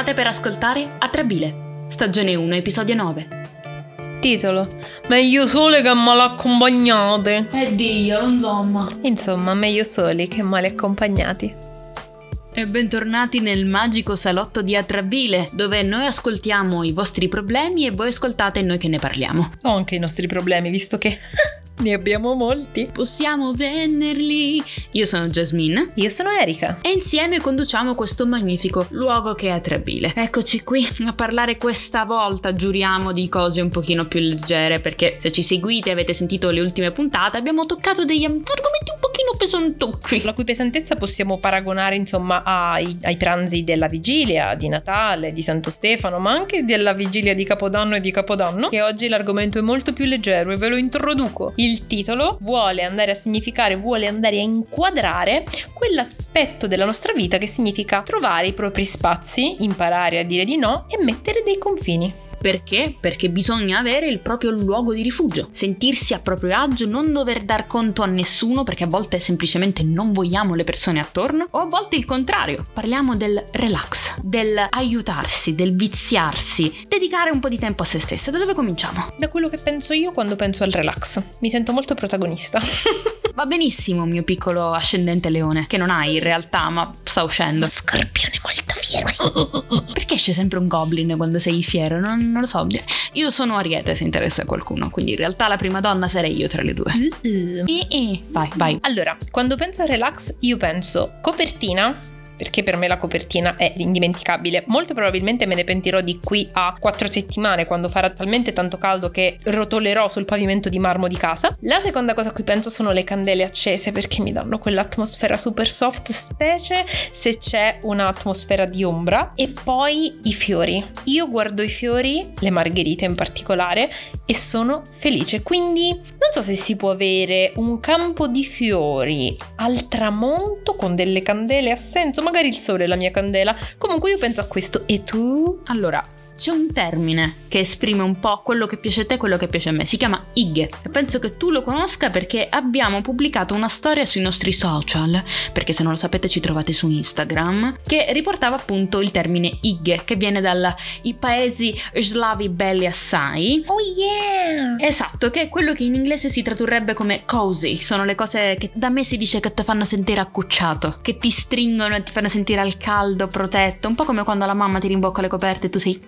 State per ascoltare Atrabile, stagione 1, episodio 9. Titolo Meglio sole che male accompagnate. Eh Dio, insomma. Insomma, meglio soli che male accompagnati. E bentornati nel magico salotto di Atrabile, dove noi ascoltiamo i vostri problemi e voi ascoltate noi che ne parliamo. Ho anche i nostri problemi, visto che ne abbiamo molti. Possiamo venderli. Io sono Jasmine. Io sono Erika. E insieme conduciamo questo magnifico luogo che è Atrabile. Eccoci qui a parlare questa volta, giuriamo, di cose un pochino più leggere, perché se ci seguite e avete sentito le ultime puntate abbiamo toccato degli argomenti un pochino pesantucci. La cui pesantezza possiamo paragonare insomma ai, ai pranzi della vigilia, di Natale, di Santo Stefano, ma anche della vigilia di Capodanno e di Capodanno, che oggi l'argomento è molto più leggero e ve lo introduco. Il titolo vuole andare a significare, vuole andare a inquadrare quell'aspetto della nostra vita che significa trovare i propri spazi, imparare a dire di no e mettere dei confini. Perché? Perché bisogna avere il proprio luogo di rifugio, sentirsi a proprio agio, non dover dar conto a nessuno perché a volte semplicemente non vogliamo le persone attorno o a volte il contrario. Parliamo del relax, del aiutarsi, del viziarsi, dedicare un po' di tempo a se stessa. Da dove cominciamo? Da quello che penso io quando penso al relax. Mi sento molto protagonista. Va benissimo, mio piccolo ascendente leone, che non hai in realtà, ma sta uscendo. Scorpione molto fiero. Perché esce sempre un goblin quando sei fiero? Non, non lo so. Io sono Ariete se interessa a qualcuno, quindi in realtà la prima donna sarei io tra le due. Uh-uh. Eh, eh. Vai, vai. Allora, quando penso al relax, io penso copertina, perché per me la copertina è indimenticabile. Molto probabilmente me ne pentirò di qui a quattro settimane quando farà talmente tanto caldo che rotolerò sul pavimento di marmo di casa. La seconda cosa a cui penso sono le candele accese perché mi danno quell'atmosfera super soft, specie se c'è un'atmosfera di ombra. E poi i fiori. Io guardo i fiori, le margherite in particolare, e sono felice. Quindi non so se si può avere un campo di fiori al tramonto con delle candele a senso, magari il sole è la mia candela. Comunque io penso a questo. E tu? Allora, c'è un termine che esprime un po' quello che piace a te e quello che piace a me. Si chiama Ighe. E penso che tu lo conosca perché abbiamo pubblicato una storia sui nostri social, perché se non lo sapete ci trovate su Instagram, che riportava appunto il termine Ighe, che viene dai paesi slavi belli assai. Oh yeah! Esatto, che è quello che in inglese si tradurrebbe come cozy. Sono le cose che da me si dice che ti fanno sentire accucciato, che ti stringono e ti fanno sentire al caldo, protetto, un po' come quando la mamma ti rimbocca le coperte e tu sei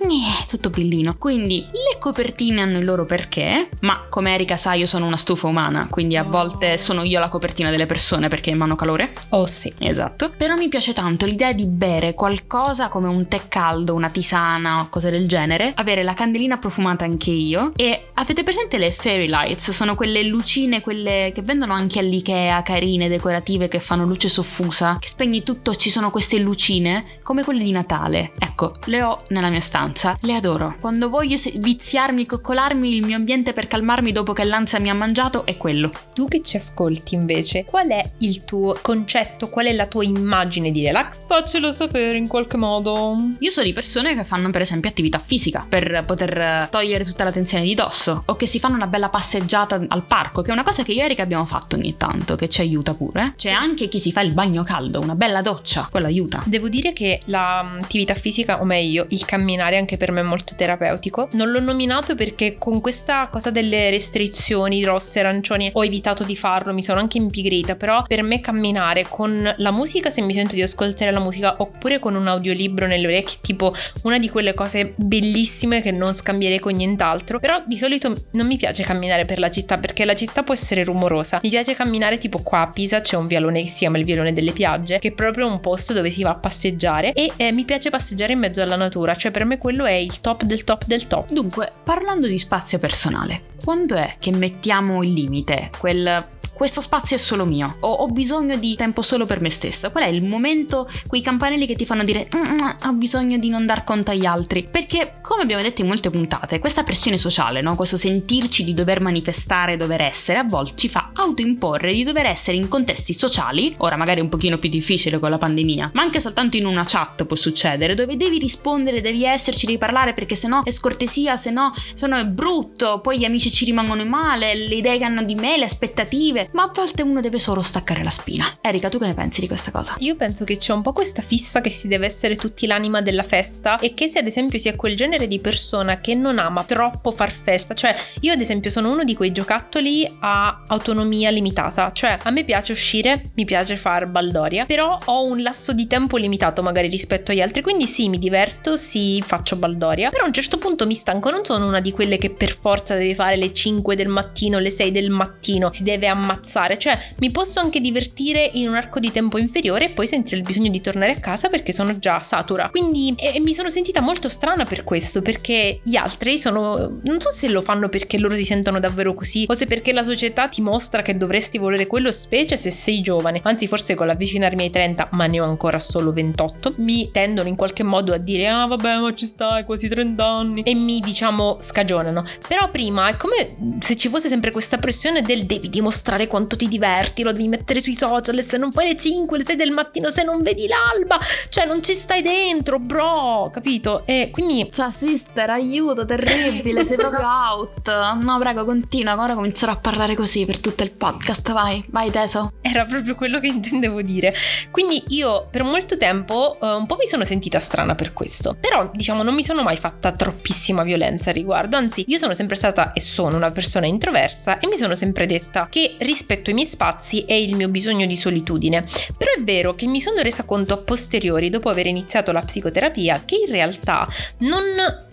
tutto pillino. Quindi le copertine hanno il loro perché, ma come Erika sa io sono una stufa umana, quindi a volte sono io la copertina delle persone perché emano calore. Oh sì. Esatto. Però mi piace tanto l'idea di bere qualcosa come un tè caldo, una tisana o cose del genere, avere la candelina profumata anche io e avete presente le fairy lights? Sono quelle lucine, quelle che vendono anche all'Ikea, carine, decorative, che fanno luce soffusa, che spegni tutto, ci sono queste lucine come quelle di Natale. Ecco, le ho nella mia stanza le adoro. Quando voglio viziarmi, coccolarmi, il mio ambiente per calmarmi dopo che l'ansia mi ha mangiato è quello. Tu che ci ascolti invece, qual è il tuo concetto, qual è la tua immagine di relax? Faccelo sapere in qualche modo. Io so di persone che fanno per esempio attività fisica per poter togliere tutta la tensione di dosso o che si fanno una bella passeggiata al parco, che è una cosa che io e Erika abbiamo fatto ogni tanto, che ci aiuta pure. C'è anche chi si fa il bagno caldo, una bella doccia, quello aiuta. Devo dire che l'attività fisica, o meglio, il camminare anche per me è molto terapeutico. Non l'ho nominato perché con questa cosa delle restrizioni rosse, arancioni ho evitato di farlo, mi sono anche impigrita, però per me camminare con la musica se mi sento di ascoltare la musica oppure con un audiolibro nelle orecchie, tipo una di quelle cose bellissime che non scambierei con nient'altro, però di solito non mi piace camminare per la città perché la città può essere rumorosa. Mi piace camminare tipo qua a Pisa c'è un vialone che si chiama il vialone delle piagge, che è proprio un posto dove si va a passeggiare e eh, mi piace passeggiare in mezzo alla natura, cioè per me quello è il top del top del top. Dunque, parlando di spazio personale, quando è che mettiamo il limite? Quel questo spazio è solo mio, ho, ho, bisogno di tempo solo per me stessa. Qual è il momento, quei campanelli che ti fanno dire mm, ho bisogno di non dar conto agli altri? Perché, come abbiamo detto in molte puntate, questa pressione sociale, no? questo sentirci di dover manifestare, dover essere, a volte ci fa autoimporre di dover essere in contesti sociali, ora magari un pochino più difficile con la pandemia, ma anche soltanto in una chat può succedere, dove devi rispondere, devi esserci, devi parlare perché sennò è scortesia, sennò, sennò è brutto, poi gli amici ci rimangono male, le idee che hanno di me, le aspettative ma a volte uno deve solo staccare la spina. Erika, tu che ne pensi di questa cosa? Io penso che c'è un po' questa fissa che si deve essere tutti l'anima della festa e che se ad esempio si è quel genere di persona che non ama troppo far festa, cioè io ad esempio sono uno di quei giocattoli a autonomia limitata, cioè a me piace uscire, mi piace far baldoria, però ho un lasso di tempo limitato magari rispetto agli altri, quindi sì, mi diverto, sì, faccio baldoria, però a un certo punto mi stanco, non sono una di quelle che per forza deve fare le 5 del mattino, le 6 del mattino, si deve ammazzare, cioè mi posso anche divertire in un arco di tempo inferiore e poi sentire il bisogno di tornare a casa perché sono già satura. Quindi e, e mi sono sentita molto strana per questo, perché gli altri sono non so se lo fanno perché loro si sentono davvero così o se perché la società ti mostra che dovresti volere quello specie se sei giovane. Anzi, forse con l'avvicinarmi ai 30, ma ne ho ancora solo 28, mi tendono in qualche modo a dire "Ah, vabbè, ma ci stai quasi 30 anni" e mi diciamo scagionano. Però prima è come se ci fosse sempre questa pressione del devi dimostrare quanto ti diverti, lo devi mettere sui social e se non fai le 5, le 6 del mattino, se non vedi l'alba, cioè non ci stai dentro, bro, capito? E quindi... Cioè, sister, aiuto, terribile, sei proprio out. No, prego, continua, ora comincerò a parlare così per tutto il podcast, vai, vai teso. Era proprio quello che intendevo dire. Quindi io per molto tempo uh, un po' mi sono sentita strana per questo, però diciamo non mi sono mai fatta troppissima violenza al riguardo, anzi io sono sempre stata e sono una persona introversa e mi sono sempre detta che rispetto ai miei spazi e il mio bisogno di solitudine. Però è vero che mi sono resa conto a posteriori, dopo aver iniziato la psicoterapia, che in realtà non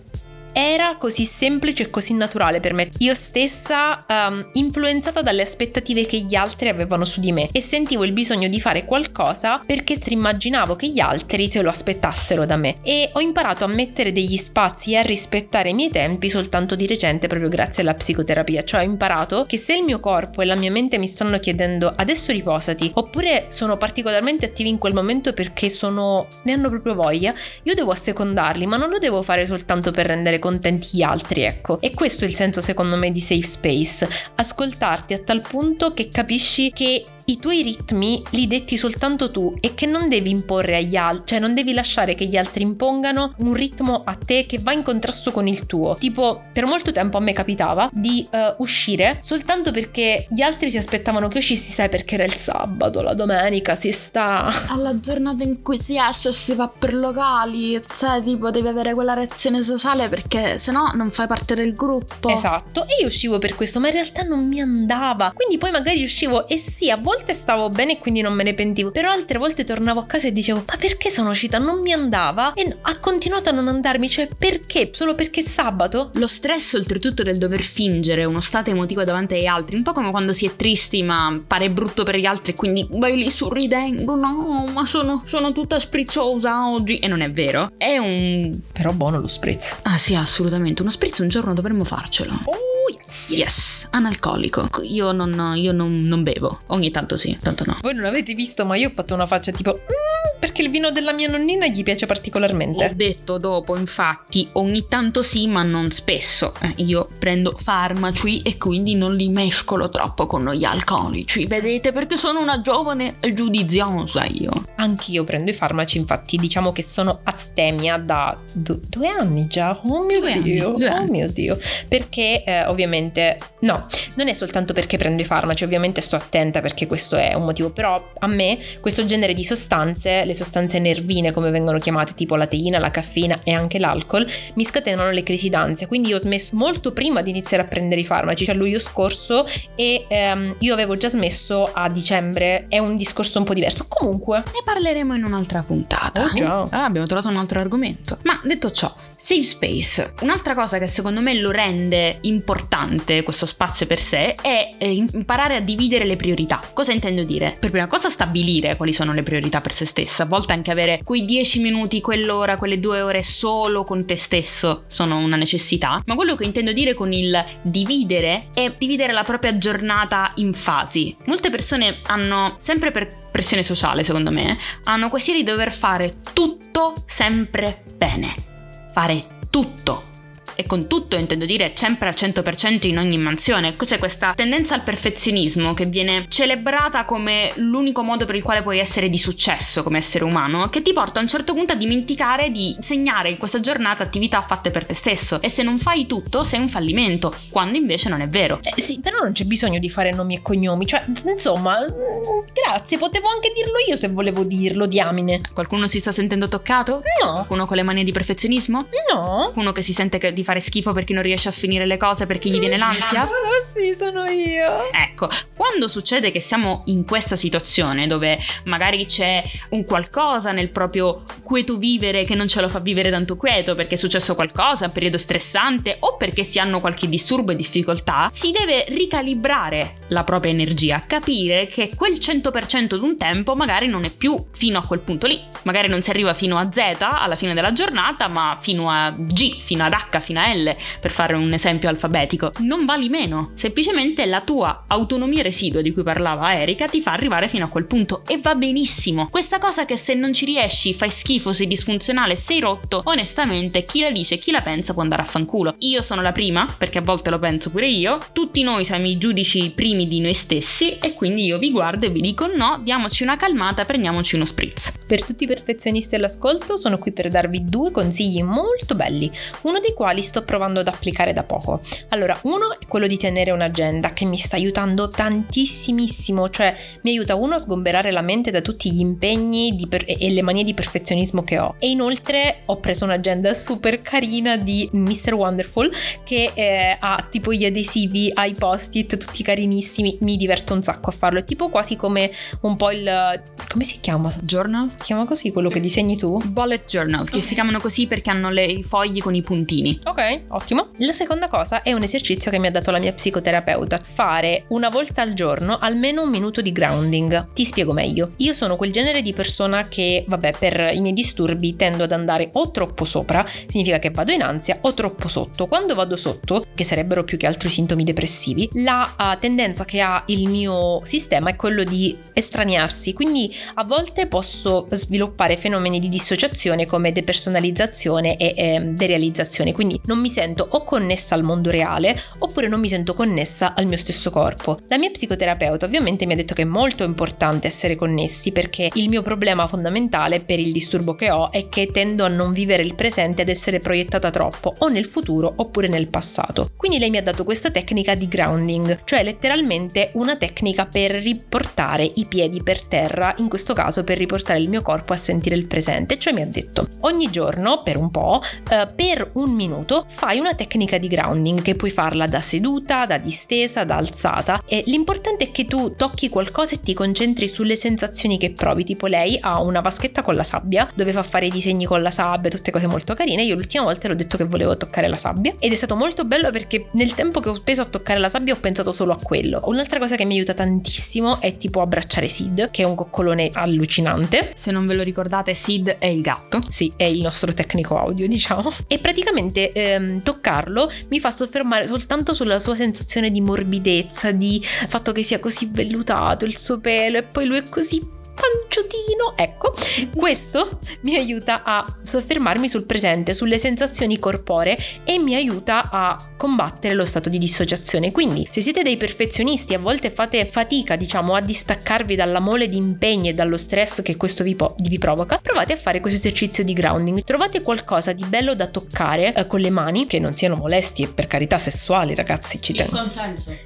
era così semplice e così naturale per me. Io stessa um, influenzata dalle aspettative che gli altri avevano su di me. E sentivo il bisogno di fare qualcosa perché immaginavo che gli altri se lo aspettassero da me. E ho imparato a mettere degli spazi e a rispettare i miei tempi soltanto di recente proprio grazie alla psicoterapia, cioè ho imparato che se il mio corpo e la mia mente mi stanno chiedendo adesso riposati oppure sono particolarmente attivi in quel momento perché sono ne hanno proprio voglia, io devo assecondarli, ma non lo devo fare soltanto per rendere contenti gli altri, ecco. E questo è il senso secondo me di safe space, ascoltarti a tal punto che capisci che i tuoi ritmi li detti soltanto tu e che non devi imporre agli altri, cioè non devi lasciare che gli altri impongano un ritmo a te che va in contrasto con il tuo. Tipo, per molto tempo a me capitava di uh, uscire soltanto perché gli altri si aspettavano che uscissi, sai, perché era il sabato, la domenica, si sta... Alla giornata in cui si esce si va per locali, cioè tipo devi avere quella reazione sociale perché se no non fai parte del gruppo. Esatto, e io uscivo per questo, ma in realtà non mi andava. Quindi poi magari uscivo e sì, a volte volte stavo bene e quindi non me ne pentivo, però altre volte tornavo a casa e dicevo ma perché sono uscita? Non mi andava e ha continuato a non andarmi, cioè perché? Solo perché sabato? Lo stress oltretutto del dover fingere uno stato emotivo davanti agli altri, un po' come quando si è tristi ma pare brutto per gli altri e quindi vai lì sorridendo, no ma sono, sono tutta spricciosa oggi e non è vero, è un... però buono lo spritz. Ah sì assolutamente, uno spritz un giorno dovremmo farcelo. Oh yes. Yes, analcolico. Io non, io non, non bevo. Ogni tanto sì, tanto no. Voi non avete visto, ma io ho fatto una faccia tipo... Mm, perché il vino della mia nonnina gli piace particolarmente. Ho detto dopo, infatti, ogni tanto sì, ma non spesso. Eh, io prendo farmaci e quindi non li mescolo troppo con gli alcolici. Vedete, perché sono una giovane giudiziosa io. Anch'io prendo i farmaci, infatti diciamo che sono astemia da do- due anni già. Oh mio due Dio, anni, oh anni. mio Dio. Perché eh, ovviamente no, non è soltanto perché prendo i farmaci, ovviamente sto attenta perché questo è un motivo, però a me questo genere di sostanze, le sostanze nervine come vengono chiamate, tipo la teina, la caffeina e anche l'alcol, mi scatenano le crisi d'ansia, quindi io ho smesso molto prima di iniziare a prendere i farmaci, cioè luglio scorso e ehm, io avevo già smesso a dicembre, è un discorso un po' diverso. Comunque, ne parleremo in un'altra puntata. Oh già. Ah, abbiamo trovato un altro argomento. Ma detto ciò, safe space, un'altra cosa che secondo me lo rende importante questo spazio per sé è eh, imparare a dividere le priorità. Cosa intendo dire? Per prima cosa stabilire quali sono le priorità per se stessa, a volte anche avere quei 10 minuti, quell'ora, quelle due ore solo con te stesso sono una necessità, ma quello che intendo dire con il dividere è dividere la propria giornata in fasi. Molte persone hanno, sempre per pressione sociale secondo me, hanno questa idea di dover fare tutto sempre bene. Fare tutto e con tutto intendo dire sempre al 100% in ogni mansione. C'è questa tendenza al perfezionismo che viene celebrata come l'unico modo per il quale puoi essere di successo come essere umano, che ti porta a un certo punto a dimenticare di segnare in questa giornata attività fatte per te stesso e se non fai tutto sei un fallimento, quando invece non è vero. Eh sì, però non c'è bisogno di fare nomi e cognomi, cioè insomma, mm, grazie, potevo anche dirlo io se volevo dirlo, diamine. Qualcuno si sta sentendo toccato? No. Qualcuno con le manie di perfezionismo? No. Uno che si sente che- di fare schifo perché non riesce a finire le cose perché gli viene l'ansia? Sì, sono io. Ecco, quando succede che siamo in questa situazione dove magari c'è un qualcosa nel proprio quieto vivere che non ce lo fa vivere tanto quieto perché è successo qualcosa, un periodo stressante o perché si hanno qualche disturbo e difficoltà, si deve ricalibrare la propria energia, capire che quel 100% di un tempo magari non è più fino a quel punto lì, magari non si arriva fino a Z alla fine della giornata, ma fino a G, fino ad H, fino a L, per fare un esempio alfabetico. Non vali meno, semplicemente la tua autonomia residua di cui parlava Erika ti fa arrivare fino a quel punto e va benissimo. Questa cosa che se non ci riesci fai schifo, sei disfunzionale, sei rotto, onestamente chi la dice, chi la pensa può andare a fanculo. Io sono la prima, perché a volte lo penso pure io, tutti noi siamo i giudici primi di noi stessi e quindi io vi guardo e vi dico no, diamoci una calmata, prendiamoci uno spritz. Per tutti i perfezionisti all'ascolto sono qui per darvi due consigli molto belli, uno dei quali sto provando ad applicare da poco. Allora, uno è quello di tenere un'agenda che mi sta aiutando tantissimissimo, cioè mi aiuta uno a sgomberare la mente da tutti gli impegni per- e le manie di perfezionismo che ho. E inoltre ho preso un'agenda super carina di Mr. Wonderful che eh, ha tipo gli adesivi ai post-it tutti carinissimi, mi diverto un sacco a farlo, è tipo quasi come un po' il... come si chiama? Journal? Si chiama così quello che disegni tu? Bullet journal, che si chiamano così perché hanno le- i fogli con i puntini. Ok, ottimo. La seconda cosa è un esercizio che mi ha dato la mia psicoterapeuta. Fare una volta al giorno almeno un minuto di grounding. Ti spiego meglio. Io sono quel genere di persona che, vabbè, per i miei disturbi tendo ad andare o troppo sopra, significa che vado in ansia, o troppo sotto. Quando vado sotto, che sarebbero più che altro i sintomi depressivi, la uh, tendenza che ha il mio sistema è quello di estraniarsi. Quindi a volte posso sviluppare fenomeni di dissociazione come depersonalizzazione e ehm, derealizzazione. Quindi non mi sento o connessa al mondo reale oppure non mi sento connessa al mio stesso corpo. La mia psicoterapeuta ovviamente mi ha detto che è molto importante essere connessi perché il mio problema fondamentale per il disturbo che ho è che tendo a non vivere il presente ad essere proiettata troppo o nel futuro oppure nel passato. Quindi lei mi ha dato questa tecnica di grounding, cioè letteralmente una tecnica per riportare i piedi per terra, in questo caso per riportare il mio corpo a sentire il presente, cioè mi ha detto ogni giorno per un po', eh, per un minuto fai una tecnica di grounding che puoi farla da seduta, da distesa, da alzata e l'importante è che tu tocchi qualcosa e ti concentri sulle sensazioni che provi, tipo lei ha una vaschetta con la sabbia dove fa fare i disegni con la sabbia, tutte cose molto carine, io l'ultima volta le ho detto che volevo toccare la sabbia ed è stato molto bello perché nel tempo che ho speso a toccare la sabbia ho pensato solo a quello. Un'altra cosa che mi aiuta tantissimo è tipo abbracciare Sid, che è un coccolone allucinante. Se non ve lo ricordate, Sid è il gatto. Sì, è il nostro tecnico audio, diciamo. E praticamente ehm, toccarlo mi fa soffermare soltanto sulla sua sensazione di morbidezza, di fatto che sia così vellutato il suo pelo e poi lui è così panciutino. Ecco, questo mi aiuta a soffermarmi sul presente, sulle sensazioni corporee e mi aiuta a combattere lo stato di dissociazione. Quindi, se siete dei perfezionisti, a volte fate fatica, diciamo, a distaccarvi dalla mole di impegni e dallo stress che questo vi, po- vi provoca, provate a fare questo esercizio di grounding. Trovate qualcosa di bello da toccare eh, con le mani, che non siano molesti e per carità sessuali, ragazzi, ci tengo.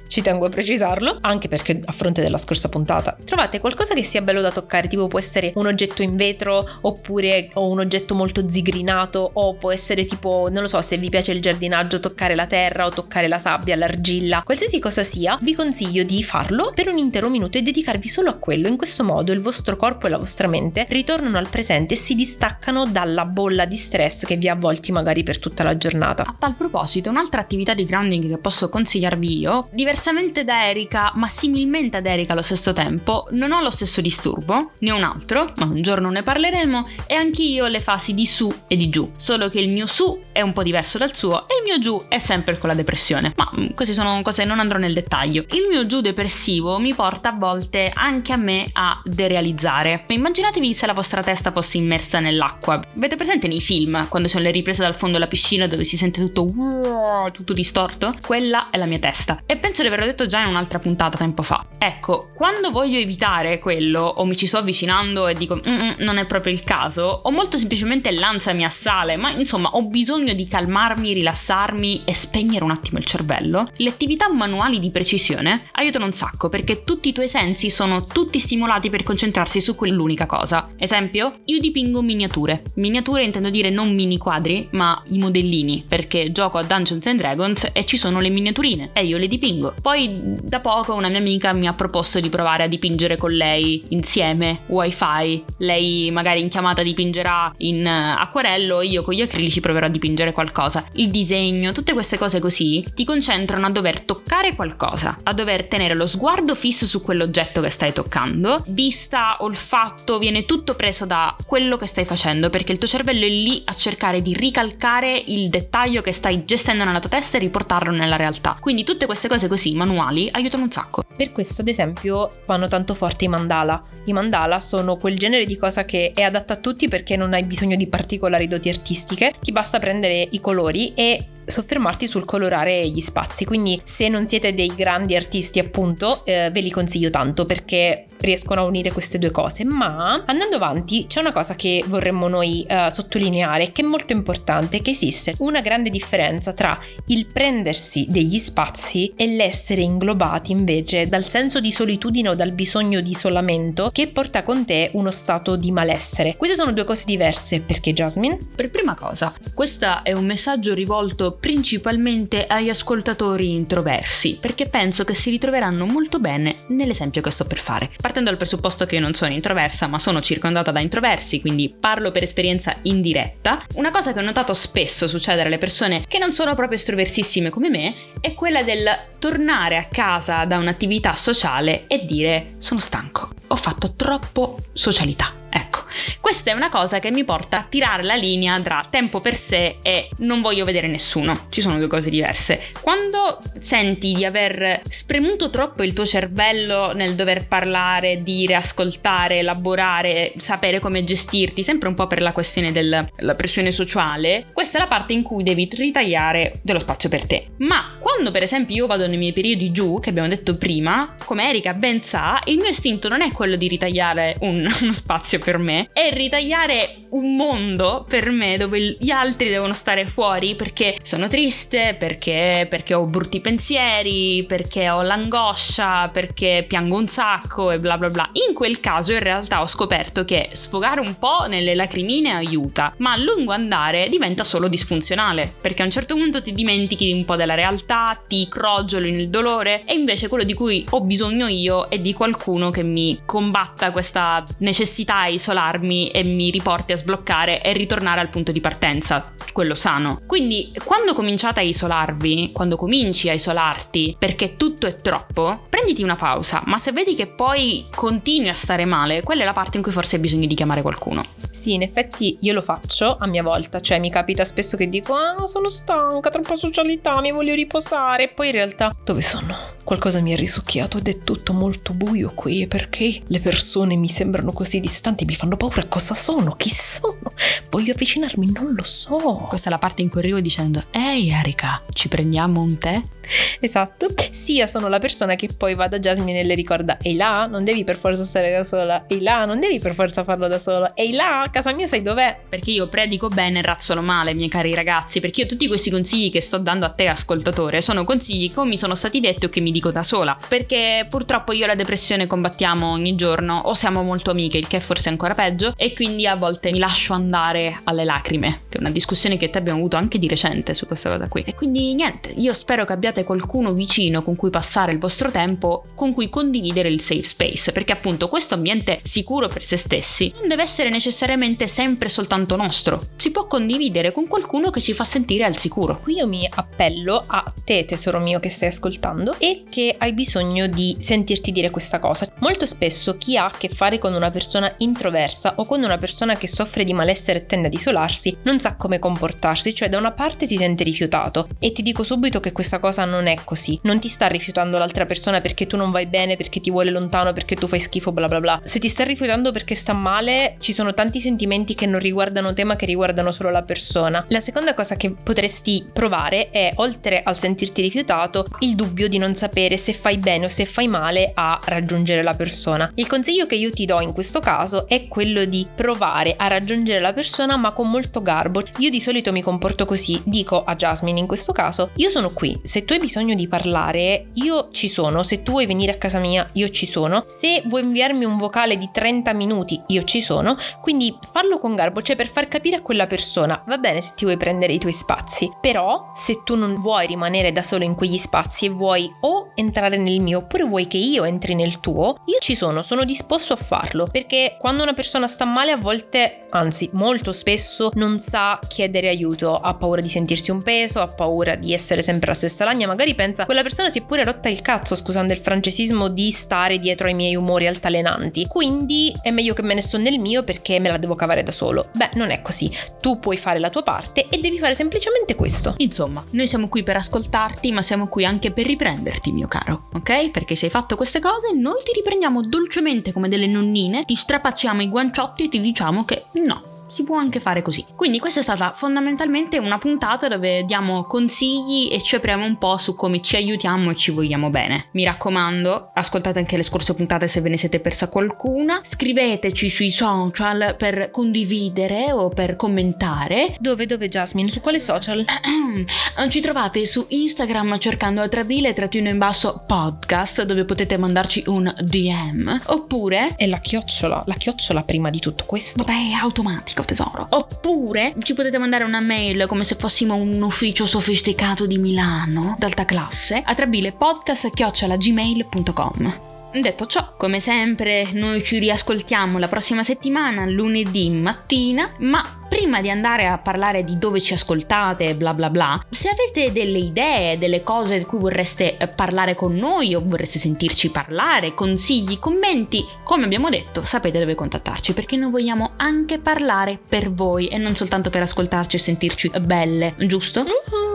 Ci tengo a precisarlo, anche perché a fronte della scorsa puntata trovate qualcosa che sia bello da toccare, tipo può essere un oggetto in vetro oppure un oggetto molto zigrinato o può essere tipo, non lo so, se vi piace il giardinaggio, toccare la terra o toccare la sabbia, l'argilla, qualsiasi cosa sia, vi consiglio di farlo per un intero minuto e dedicarvi solo a quello. In questo modo il vostro corpo e la vostra mente ritornano al presente e si distaccano dalla bolla di stress che vi ha avvolti magari per tutta la giornata. A tal proposito, un'altra attività di grounding che posso consigliarvi io, diversamente da Erika, ma similmente ad Erika allo stesso tempo, non ho lo stesso disturbo, ne ho un altro, ma un giorno ne parleremo, e anch'io ho le fasi di su e di giù, solo che il mio su è un po' diverso dal suo e il mio giù è sempre con la depressione. Ma mm, queste sono cose, non andrò nel dettaglio. Il mio giù depressivo mi porta a volte anche a me a derealizzare. Immaginatevi se la vostra testa fosse immersa nell'acqua. Avete presente nei film, quando sono le riprese dal fondo della piscina dove si sente tutto, tutto distorto? Quella è la mia testa. E penso di averlo detto già in un'altra puntata tempo fa. Ecco, quando voglio evitare quello o mi ci sto avvicinando e dico mm, non è proprio il caso, o molto semplicemente l'ansia mi assale, ma insomma ho bisogno di calmarmi, rilassarmi e spegnere un attimo il cervello, le attività manuali di precisione aiutano un sacco perché tutti i tuoi sensi sono tutti stimolati per concentrarsi su quell'unica cosa. Esempio, io dipingo miniature. Miniature intendo dire non mini quadri, ma i modellini, perché gioco a Dungeons and Dragons e ci sono le miniaturine e io le dipingo. Poi da poco una mia amica mi ha proposto di provare a dipingere con lei insieme, wifi. Lei magari in chiamata dipingerà in eh, acquarello, io con gli acrilici proverò a dipingere qualcosa. Il disegno, tutte queste cose così ti concentrano a dover toccare qualcosa, a dover tenere lo sguardo fisso su quell'oggetto che stai toccando, vista, olfatto, viene tutto preso da quello che stai facendo perché il tuo cervello è lì a cercare di ricalcare il dettaglio che stai gestendo nella tua testa e riportarlo nella realtà. Quindi tutte queste cose così manuali aiutano un sacco. Per questo, ad esempio, vanno tanto forte i mandala. I mandala sono quel genere di cosa che è adatta a tutti perché non hai bisogno di particolari doti artistiche, ti basta prendere i colori e soffermarti sul colorare gli spazi. Quindi se non siete dei grandi artisti appunto, eh, ve li consiglio tanto perché riescono a unire queste due cose. Ma andando avanti c'è una cosa che vorremmo noi eh, sottolineare che è molto importante, che esiste una grande differenza tra il prendersi degli spazi e l'essere inglobati invece dal senso di solitudine o dal bisogno di isolamento che porta con te uno stato di malessere. Queste sono due cose diverse perché Jasmine? Per prima cosa, questo è un messaggio rivolto principalmente agli ascoltatori introversi, perché penso che si ritroveranno molto bene nell'esempio che sto per fare. Partendo dal presupposto che io non sono introversa, ma sono circondata da introversi, quindi parlo per esperienza indiretta, una cosa che ho notato spesso succedere alle persone che non sono proprio estroversissime come me è quella del tornare a casa da un'attività sociale e dire sono stanco, ho fatto troppo socialità. Ecco, questa è una cosa che mi porta a tirare la linea tra tempo per sé e non voglio vedere nessuno. Ci sono due cose diverse. Quando senti di aver spremuto troppo il tuo cervello nel dover parlare, dire, ascoltare, elaborare, sapere come gestirti, sempre un po' per la questione della pressione sociale, questa è la parte in cui devi ritagliare dello spazio per te. Ma quando per esempio io vado nei miei periodi giù, che abbiamo detto prima, come Erika ben sa, il mio istinto non è quello di ritagliare un, uno spazio per me, è ritagliare un mondo per me dove gli altri devono stare fuori perché sono triste, perché, perché ho brutti pensieri, perché ho l'angoscia, perché piango un sacco e bla bla bla. In quel caso in realtà ho scoperto che sfogare un po' nelle lacrimine aiuta, ma a lungo andare diventa solo disfunzionale, perché a un certo punto ti dimentichi un po' della realtà, ti crogioli nel dolore e invece quello di cui ho bisogno io è di qualcuno che mi combatta questa necessità a isolarmi e mi riporti a sbloccare e ritornare al punto di partenza, quello sano. Quindi quando cominciate a isolarvi, quando cominci a isolarti perché tutto è troppo, prenditi una pausa, ma se vedi che poi continui a stare male, quella è la parte in cui forse hai bisogno di chiamare qualcuno. Sì, in effetti io lo faccio a mia volta, cioè mi capita spesso che dico ah sono stanca, troppa socialità, mi voglio riposare, e poi in realtà dove sono? Qualcosa mi ha risucchiato ed è tutto molto buio qui perché le persone mi sembrano così distanti, mi fanno paura, cosa sono? Chi sono? Voglio avvicinarmi, non lo so. Questa è la parte in cui arrivo dicendo Ehi Erika, ci prendiamo un tè? Esatto. Sia sono la persona che poi va da Jasmine e le ricorda Ehi là, non devi per forza stare da sola. Ehi là, non devi per forza farlo da sola. Ehi là, casa mia sai dov'è? Perché io predico bene e razzolo male, miei cari ragazzi, perché io tutti questi consigli che sto dando a te ascoltatore sono consigli che mi sono stati detti o che mi dico da sola, perché purtroppo io e la depressione combattiamo ogni giorno o siamo molto amiche, il che è forse ancora peggio e quindi a volte mi lascio andare alle lacrime, che è una discussione che te abbiamo avuto anche di recente su questa cosa qui. E quindi niente, io spero che abbiate qualcuno vicino con cui passare il vostro tempo, con cui condividere il safe space, perché appunto questo ambiente sicuro per se stessi non deve essere necessariamente sempre soltanto nostro, si può condividere con qualcuno che ci fa sentire al sicuro. Qui io mi appello a te tesoro mio che stai ascoltando e che hai bisogno di sentirti dire questa cosa. Molto spesso chi ha a che fare con una persona introversa o con una persona che soffre di malessere e tende ad isolarsi non sa come comportarsi, cioè da una parte si sente rifiutato e ti dico subito che questa cosa non è così. Non ti sta rifiutando l'altra persona perché tu non vai bene, perché ti vuole lontano, perché tu fai schifo, bla bla bla. Se ti sta rifiutando perché sta male, ci sono tanti sentimenti che non riguardano te ma che riguardano solo la persona. La seconda cosa che potresti provare è, oltre al sentirti rifiutato, il dubbio di non sapere se fai bene o se fai male a raggiungere la persona. Il consiglio che io ti do in questo caso è quello di provare a raggiungere la persona ma con molto garbo. Io di solito mi comporto così, dico a Jasmine in questo caso, io sono qui, se tu hai bisogno di parlare, io ci sono, se tu vuoi venire a casa mia, io ci sono, se vuoi inviarmi un vocale di 30 minuti, io ci sono, quindi farlo con garbo, cioè per far capire a quella persona, va bene se ti vuoi prendere i tuoi spazi, però se tu non vuoi rimanere da solo in quegli spazi e vuoi o entrare nel mio oppure vuoi che io entri nel tuo, io ci sono, sono disposto a farlo, perché quando una persona sta male a volte, anzi molto spesso, non sa chiedere aiuto, ha paura di sentirsi un peso, ha paura di essere sempre la stessa lagna, magari pensa quella persona si è pure rotta il cazzo, scusando il francesismo, di stare dietro ai miei umori altalenanti, quindi è meglio che me ne sto nel mio perché me la devo cavare da solo. Beh, non è così, tu puoi fare la tua parte e devi fare semplicemente questo. Insomma, noi siamo qui per ascoltarti, ma siamo qui anche per riprenderti, mio caro, ok? Perché se hai fatto queste cose, noi ti riprendiamo dolcemente come delle nonnine, ti strapacciamo i guanciotti e ti diciamo che no, si può anche fare così. Quindi questa è stata fondamentalmente una puntata dove diamo consigli e ci apriamo un po' su come ci aiutiamo e ci vogliamo bene. Mi raccomando, ascoltate anche le scorse puntate se ve ne siete persa qualcuna, scriveteci sui social per condividere o per commentare. Dove, dove Jasmine? Su quale social? ci trovate su Instagram cercando Atravile trattino in basso podcast dove potete mandarci un DM oppure... E la chiocciola, la chiocciola prima di tutto questo. Vabbè, è automatico tesoro. Oppure ci potete mandare una mail come se fossimo un ufficio sofisticato di Milano, d'alta classe, a trabilepodcast.gmail.com. Detto ciò, come sempre, noi ci riascoltiamo la prossima settimana, lunedì mattina, ma prima di andare a parlare di dove ci ascoltate, bla bla bla, se avete delle idee, delle cose di cui vorreste parlare con noi o vorreste sentirci parlare, consigli, commenti, come abbiamo detto, sapete dove contattarci perché noi vogliamo anche parlare per voi e non soltanto per ascoltarci e sentirci belle, giusto? Uh-huh.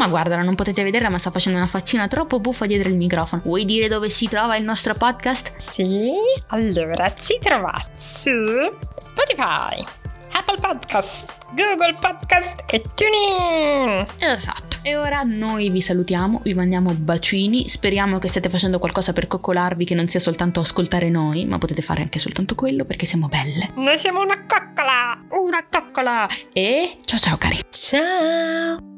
Ma guardala, non potete vederla, ma sta facendo una faccina troppo buffa dietro il microfono. Vuoi dire dove si trova il nostro podcast? Sì, allora si trova su Spotify, Apple Podcast, Google Podcast e TuneIn. Esatto. E ora noi vi salutiamo, vi mandiamo bacini, speriamo che stiate facendo qualcosa per coccolarvi che non sia soltanto ascoltare noi, ma potete fare anche soltanto quello perché siamo belle. Noi siamo una coccola! Una coccola! E ciao ciao cari! Ciao!